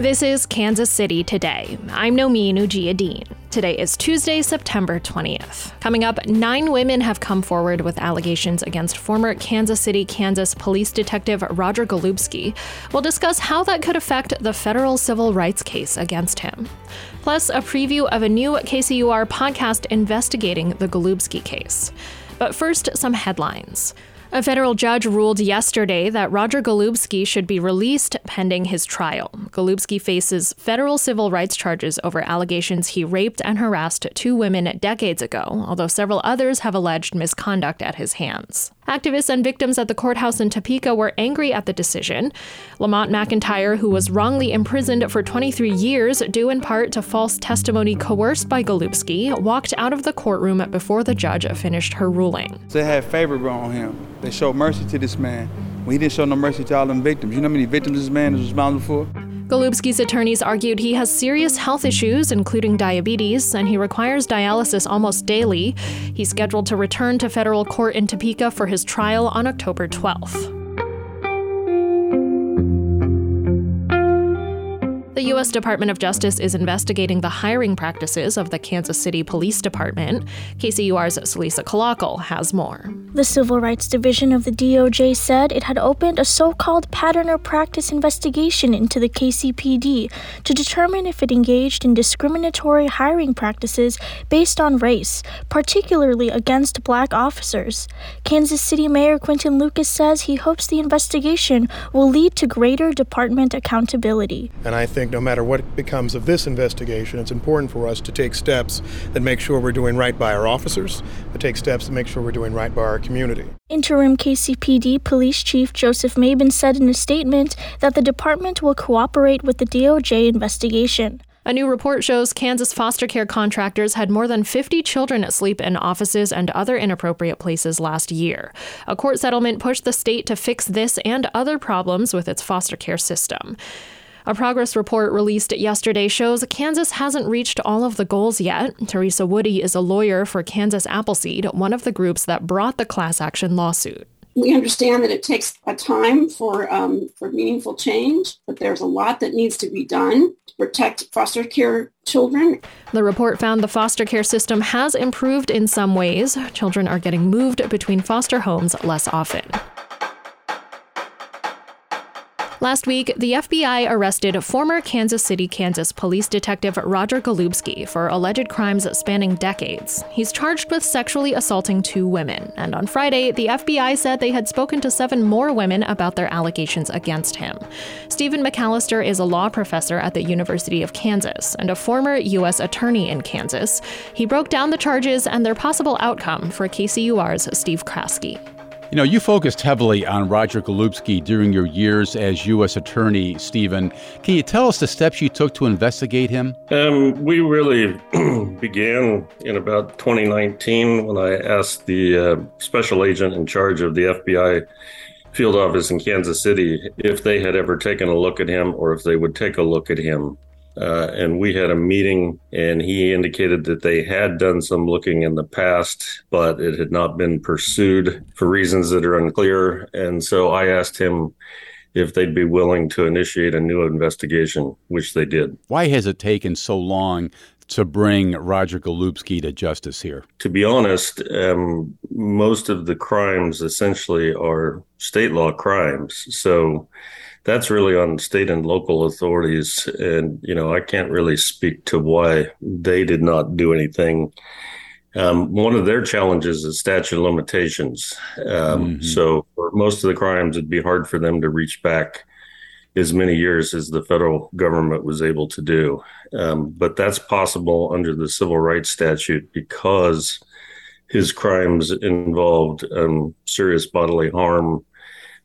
This is Kansas City Today. I'm Nomin Ujiyediin. Today is Tuesday, September 20th. Coming up, nine women have come forward with allegations against former Kansas City, Kansas police detective Roger Golubski. We'll discuss how that could affect the federal civil rights case against him. Plus, a preview of a new KCUR podcast investigating the Golubski case. But first, some headlines. A federal judge ruled yesterday that Roger Golubski should be released pending his trial. Golubski faces federal civil rights charges over allegations he raped and harassed two women decades ago, although several others have alleged misconduct at his hands. Activists and victims at the courthouse in Topeka were angry at the decision. Lamont McIntyre, who was wrongly imprisoned for 23 years due in part to false testimony coerced by Golubski, walked out of the courtroom before the judge finished her ruling. They had favor on him. They showed mercy to this man. Well, he didn't show no mercy to all them victims. You know how many victims this man is responsible for? Golubski's attorneys argued he has serious health issues, including diabetes, and he requires dialysis almost daily. He's scheduled to return to federal court in Topeka for his trial on October 12th. The U.S. Department of Justice is investigating the hiring practices of the Kansas City Police Department. KCUR's Celisa Calacal has more. The Civil Rights Division of the DOJ said it had opened a so called pattern or practice investigation into the KCPD to determine if it engaged in discriminatory hiring practices based on race, particularly against black officers. Kansas City Mayor Quinton Lucas says he hopes the investigation will lead to greater department accountability. And I think no matter what becomes of this investigation, it's important for us to take steps that make sure we're doing right by our officers, but take steps to make sure we're doing right by our community. Interim KCPD Police Chief Joseph Mabin said in a statement that the department will cooperate with the DOJ investigation. A new report shows Kansas foster care contractors had more than 50 children asleep in offices and other inappropriate places last year. A court settlement pushed the state to fix this and other problems with its foster care system. A progress report released yesterday shows Kansas hasn't reached all of the goals yet. Teresa Woody is a lawyer for Kansas Appleseed, one of the groups that brought the class action lawsuit. We understand that it takes a time for um, for meaningful change, but there's a lot that needs to be done to protect foster care children. The report found the foster care system has improved in some ways. Children are getting moved between foster homes less often. Last week, the FBI arrested former Kansas City, Kansas police detective Roger Golubski for alleged crimes spanning decades. He's charged with sexually assaulting two women, and on Friday, the FBI said they had spoken to seven more women about their allegations against him. Stephen McAllister is a law professor at the University of Kansas and a former U.S. attorney in Kansas. He broke down the charges and their possible outcome for KCUR's Steve Kraske. You know, you focused heavily on Roger Golubski during your years as U.S. Attorney, Stephen. Can you tell us the steps you took to investigate him? Um, we really began in about 2019 when I asked the uh, special agent in charge of the FBI field office in Kansas City if they had ever taken a look at him or if they would take a look at him. Uh, and we had a meeting, and he indicated that they had done some looking in the past, but it had not been pursued for reasons that are unclear. And so I asked him if they'd be willing to initiate a new investigation, which they did. Why has it taken so long to bring Roger Golubski to justice here? To be honest, um, most of the crimes essentially are state law crimes. So that's really on state and local authorities. And, you know, I can't really speak to why they did not do anything. Um, one of their challenges is statute of limitations. Um, mm-hmm. So for most of the crimes, it'd be hard for them to reach back as many years as the federal government was able to do. Um, but that's possible under the civil rights statute because his crimes involved um, serious bodily harm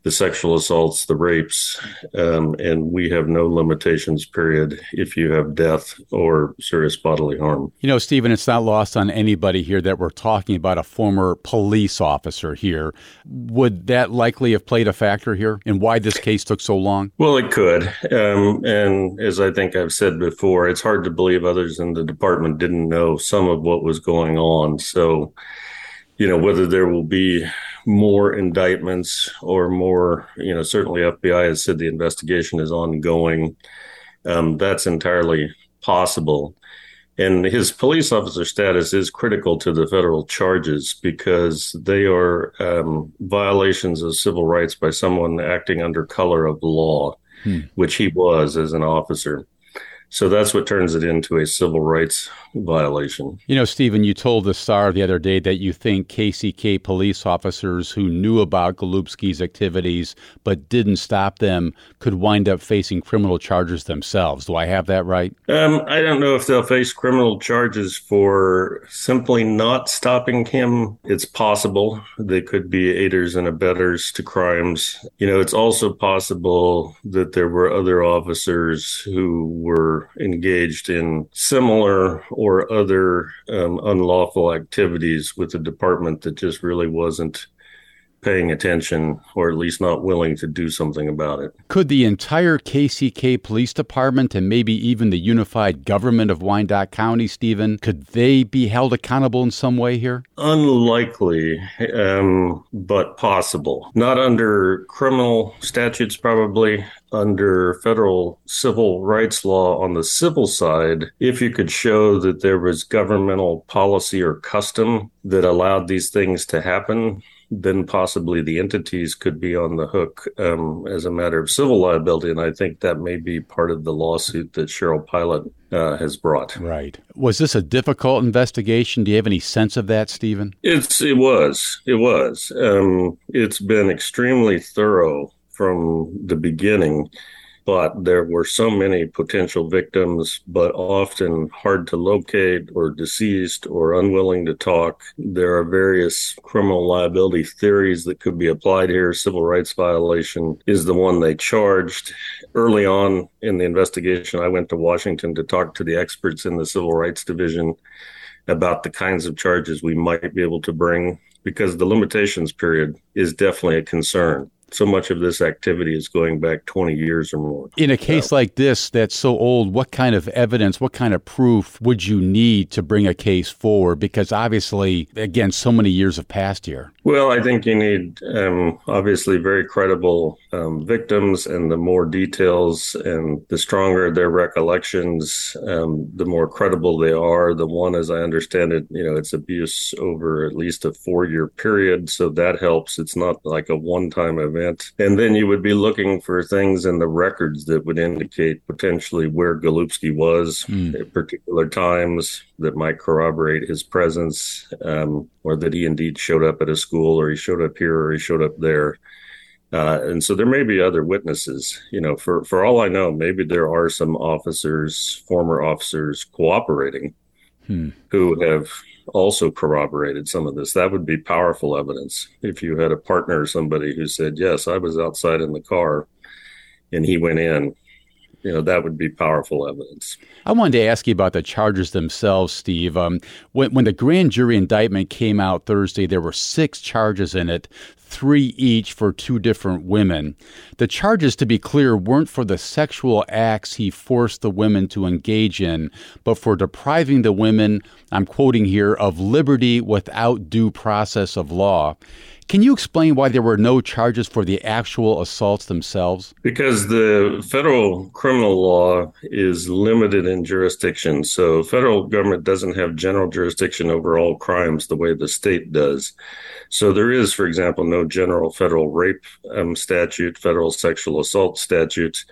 the sexual assaults, the rapes, um, and we have no limitations, period, if you have death or serious bodily harm. You know, Stephen, it's not lost on anybody here that we're talking about a former police officer here. Would that likely have played a factor here in why this case took so long? Well, it could. Um, and as I think I've said before, it's hard to believe others in the department didn't know some of what was going on. So, you know, whether there will be more indictments or more, you know, certainly FBI has said the investigation is ongoing. Um, that's entirely possible. And his police officer status is critical to the federal charges because they are um, violations of civil rights by someone acting under color of law, hmm. which he was as an officer. So that's what turns it into a civil rights violation. You know, Stephen, you told the Star the other day that you think KCK police officers who knew about Golubski's activities but didn't stop them could wind up facing criminal charges themselves. Do I have that right? Um, I don't know if they'll face criminal charges for simply not stopping him. It's possible they could be aiders and abettors to crimes. You know, it's also possible that there were other officers who were engaged in similar or other um, unlawful activities with the department that just really wasn't paying attention or at least not willing to do something about it. Could the entire KCK Police Department and maybe even the unified government of Wyandotte County, Stephen, could they be held accountable in some way here? Unlikely, um, but possible. Not under criminal statutes, probably. Under federal civil rights law on the civil side, if you could show that there was governmental policy or custom that allowed these things to happen, then possibly the entities could be on the hook um, as a matter of civil liability. And I think that may be part of the lawsuit that Cheryl Pilate uh, has brought. Right. Was this a difficult investigation? Do you have any sense of that, Stephen? It's it was it was. Um, it's been extremely thorough from the beginning but there were so many potential victims, but often hard to locate or deceased or unwilling to talk. There are various criminal liability theories that could be applied here. Civil rights violation is the one they charged. Early on in the investigation, I went to Washington to talk to the experts in the Civil Rights Division about the kinds of charges we might be able to bring because the limitations period is definitely a concern so much of this activity is going back 20 years or more. In a case so. like this that's so old, what kind of evidence, what kind of proof would you need to bring a case forward? Because obviously, again, so many years have passed here. Well, I think you need um, obviously very credible um, victims, and the more details and the stronger their recollections, um, the more credible they are. The one, as I understand it, you know, it's abuse over at least a four year period. So that helps. It's not like a one time event. And then you would be looking for things in the records that would indicate potentially where Golubski was mm. at particular times that might corroborate his presence um, or that he indeed showed up at a school or he showed up here or he showed up there. Uh, and so there may be other witnesses. You know, for for all I know, maybe there are some officers, former officers, cooperating, hmm. who have also corroborated some of this. That would be powerful evidence if you had a partner or somebody who said, "Yes, I was outside in the car, and he went in." You know that would be powerful evidence. I wanted to ask you about the charges themselves, Steve. Um, when, when the grand jury indictment came out Thursday, there were six charges in it, three each for two different women. The charges, to be clear, weren't for the sexual acts he forced the women to engage in, but for depriving the women, I'm quoting here, of liberty without due process of law. Can you explain why there were no charges for the actual assaults themselves? Because the federal criminal law is limited in jurisdiction. So, federal government doesn't have general jurisdiction over all crimes the way the state does. So, there is, for example, no general federal rape um, statute, federal sexual assault statute.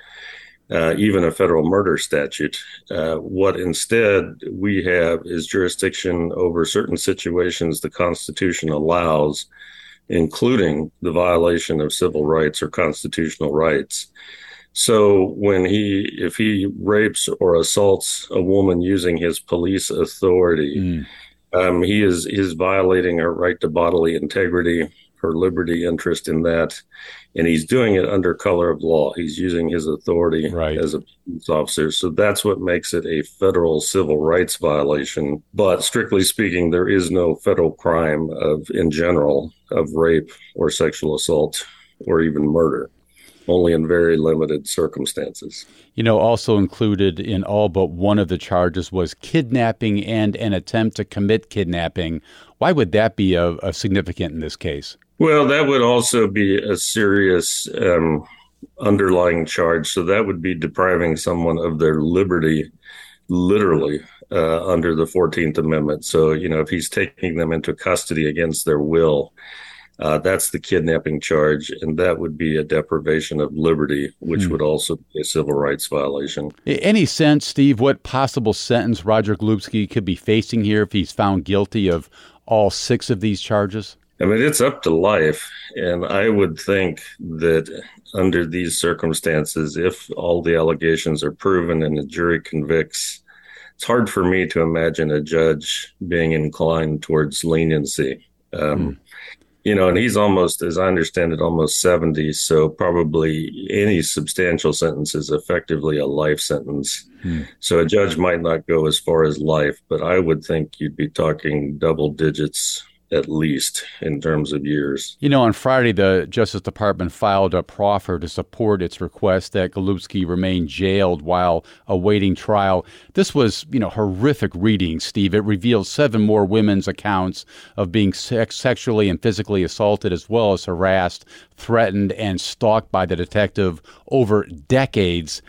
Uh, even a federal murder statute. Uh, what instead we have is jurisdiction over certain situations the Constitution allows including the violation of civil rights or constitutional rights. So when he, if he rapes or assaults a woman using his police authority, mm. um, he is is violating her right to bodily integrity, her liberty interest in that, and he's doing it under color of law. He's using his authority right. as a police officer. So that's what makes it a federal civil rights violation. But strictly speaking, there is no federal crime of in general of rape or sexual assault or even murder only in very limited circumstances. You know, also included in all but one of the charges was kidnapping and an attempt to commit kidnapping. Why would that be a, a significant in this case? Well, that would also be a serious um, underlying charge. So that would be depriving someone of their liberty, literally, uh, under the 14th Amendment. So, you know, if he's taking them into custody against their will, uh, that's the kidnapping charge, and that would be a deprivation of liberty, which hmm. would also be a civil rights violation. Any sense, Steve, what possible sentence Roger Golubski could be facing here if he's found guilty of all six of these charges? I mean, it's up to life. And I would think that under these circumstances, if all the allegations are proven and the jury convicts, it's hard for me to imagine a judge being inclined towards leniency. Um, mm. You know, and he's almost, as I understand it, almost 70. So probably any substantial sentence is effectively a life sentence. Mm. So a judge might not go as far as life, but I would think you'd be talking double digits at least in terms of years. You know, on Friday, the Justice Department filed a proffer to support its request that Golubski remain jailed while awaiting trial. This was, you know, horrific reading, Steve. It revealed seven more women's accounts of being sex- sexually and physically assaulted, as well as harassed, threatened, and stalked by the detective over decades.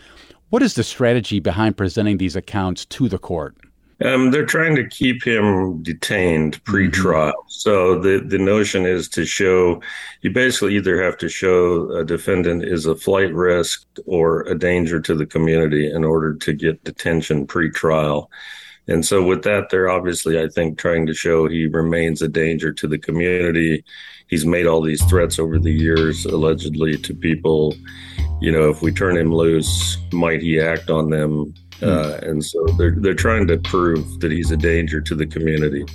What is the strategy behind presenting these accounts to the court? Um, they're trying to keep him detained pre-trial. Mm-hmm. So the the notion is to show you basically either have to show a defendant is a flight risk or a danger to the community in order to get detention pre-trial. And so with that, they're obviously, I think, trying to show he remains a danger to the community. He's made all these threats over the years, allegedly to people. You know, if we turn him loose, might he act on them? Hmm. Uh, and so they're they're trying to prove that he's a danger to the community.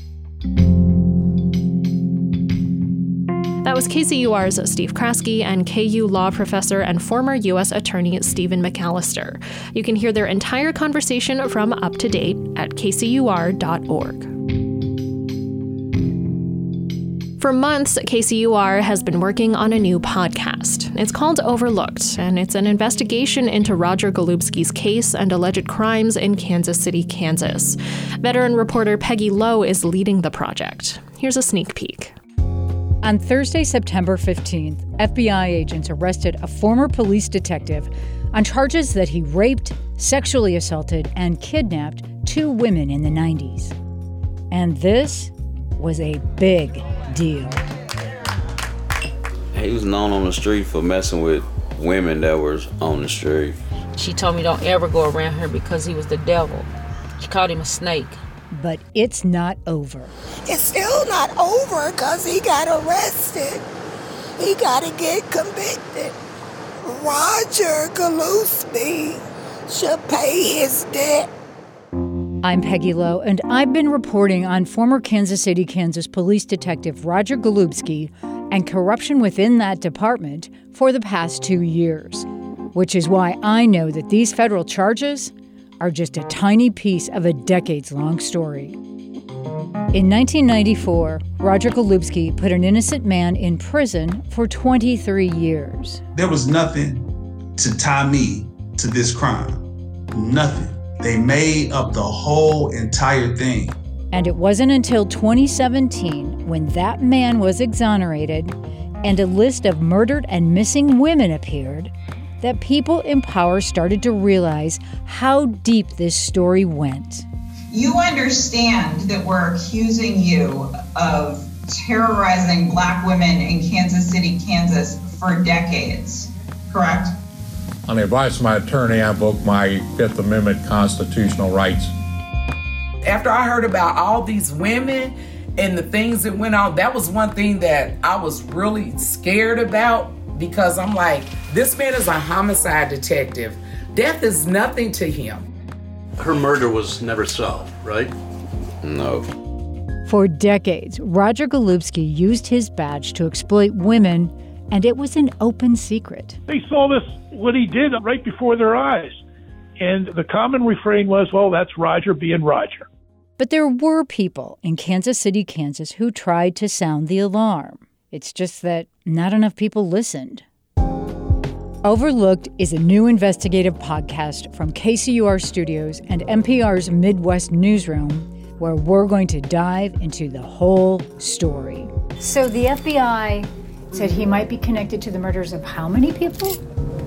That was KCUR's Steve Kraske and KU law professor and former U.S. Attorney Stephen McAllister. You can hear their entire conversation from Up to Date at kcur.org. For months, KCUR has been working on a new podcast. It's called Overlooked, and it's an investigation into Roger Golubski's case and alleged crimes in Kansas City, Kansas. Veteran reporter Peggy Lowe is leading the project. Here's a sneak peek. On Thursday, September 15th, FBI agents arrested a former police detective on charges that he raped, sexually assaulted, and kidnapped two women in the 90s. And this was a big deal. He was known on the street for messing with women that were on the street. She told me don't ever go around her because he was the devil. She called him a snake. But it's not over. It's still not over because he got arrested. He got to get convicted. Roger Golubski should pay his debt. I'm Peggy Lowe, and I've been reporting on former Kansas City, Kansas police detective Roger Golubski and corruption within that department for the past two years, which is why I know that these federal charges are just a tiny piece of a decades long story. In 1994, Roger Golubski put an innocent man in prison for 23 years. There was nothing to tie me to this crime. Nothing. They made up the whole entire thing. And it wasn't until 2017 when that man was exonerated and a list of murdered and missing women appeared that people in power started to realize how deep this story went. You understand that we're accusing you of terrorizing black women in Kansas City, Kansas for decades, correct? On the advice of my attorney, I invoked my Fifth Amendment constitutional rights. After I heard about all these women and the things that went on, that was one thing that I was really scared about because I'm like, this man is a homicide detective. Death is nothing to him. Her murder was never solved, right? No. For decades, Roger Golubski used his badge to exploit women, and it was an open secret. They saw this what he did uh, right before their eyes. And the common refrain was, well, that's Roger being Roger. But there were people in Kansas City, Kansas, who tried to sound the alarm. It's just that not enough people listened. Overlooked is a new investigative podcast from KCUR Studios and NPR's Midwest Newsroom, where we're going to dive into the whole story. So the FBI said he might be connected to the murders of how many people?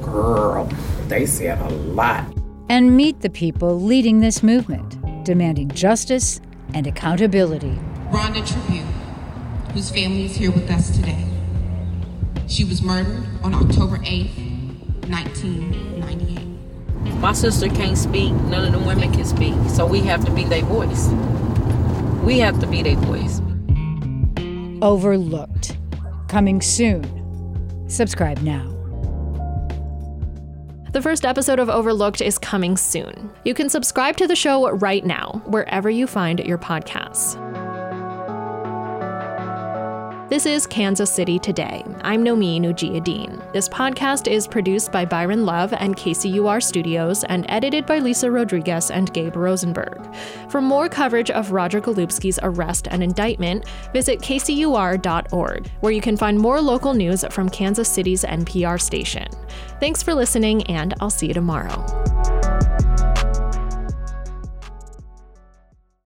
Girl, they said a lot. And meet the people leading this movement, demanding justice and accountability. Rhonda Tribune, whose family is here with us today. She was murdered on October 8th, 1998. My sister can't speak, none of the women can speak, so we have to be their voice. We have to be their voice. Overlooked. Coming soon. Subscribe now. The first episode of Overlooked is coming soon. You can subscribe to the show right now, wherever you find your podcasts. This is Kansas City Today. I'm Nomin Ujiyediin. This podcast is produced by Byron Love and KCUR Studios and edited by Lisa Rodriguez and Gabe Rosenberg. For more coverage of Roger Golubski's arrest and indictment, visit kcur.org, where you can find more local news from Kansas City's NPR station. Thanks for listening, and I'll see you tomorrow.